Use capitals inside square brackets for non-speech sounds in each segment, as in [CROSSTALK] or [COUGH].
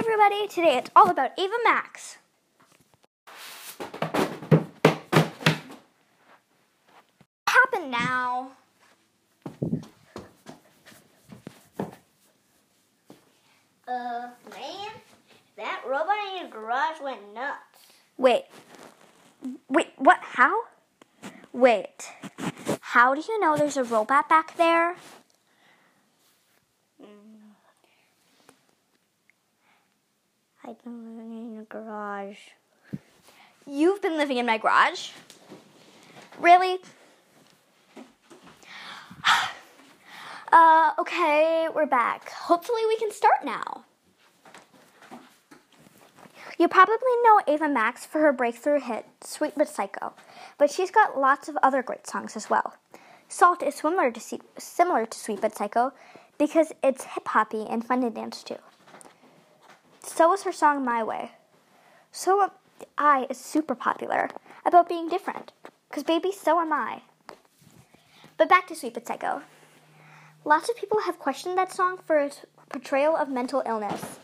everybody, today it's all about Ava Max. What happened now? Uh, man, that robot in your garage went nuts. Wait. Wait, what? How? Wait. How do you know there's a robot back there? I've been living in a garage. You've been living in my garage? Really? [SIGHS] uh, okay, we're back. Hopefully, we can start now. You probably know Ava Max for her breakthrough hit, Sweet But Psycho, but she's got lots of other great songs as well. Salt is similar to, similar to Sweet But Psycho because it's hip hoppy and fun to dance to. So was her song My Way. So Am I is super popular about being different, because baby, so am I. But back to Sweet Psycho. Lots of people have questioned that song for its portrayal of mental illness.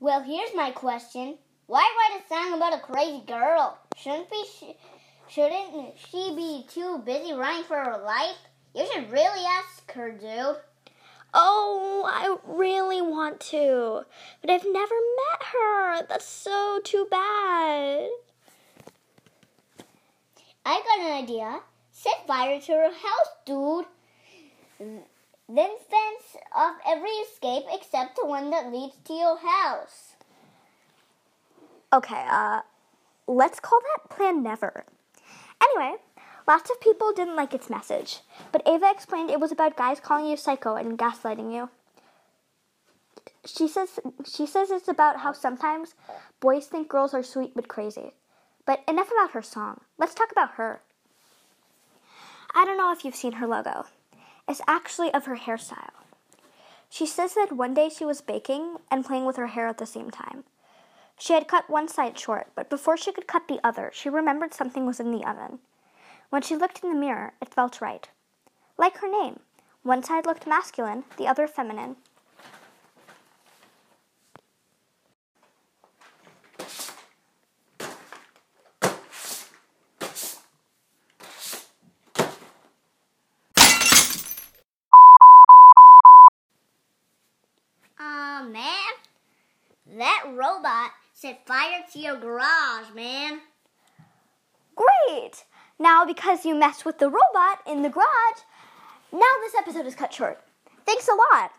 Well, here's my question. Why write a song about a crazy girl? Shouldn't be sh- shouldn't she be too busy running for her life? You should really ask her, dude. Oh, I really want to, but I've never met her. That's so too bad. I got an idea. Set fire to her house, dude. Then fence off every escape except the one that leads to your house. Okay, uh, let's call that plan never. Anyway, lots of people didn't like its message, but Ava explained it was about guys calling you psycho and gaslighting you. She says she says it's about how sometimes boys think girls are sweet but crazy. But enough about her song. Let's talk about her. I don't know if you've seen her logo. It's actually of her hairstyle. She says that one day she was baking and playing with her hair at the same time. She had cut one side short, but before she could cut the other, she remembered something was in the oven. When she looked in the mirror, it felt right. Like her name. One side looked masculine, the other feminine. Aw, uh, man. That robot set fire to your garage, man. Great! Now, because you messed with the robot in the garage, now this episode is cut short. Thanks a lot.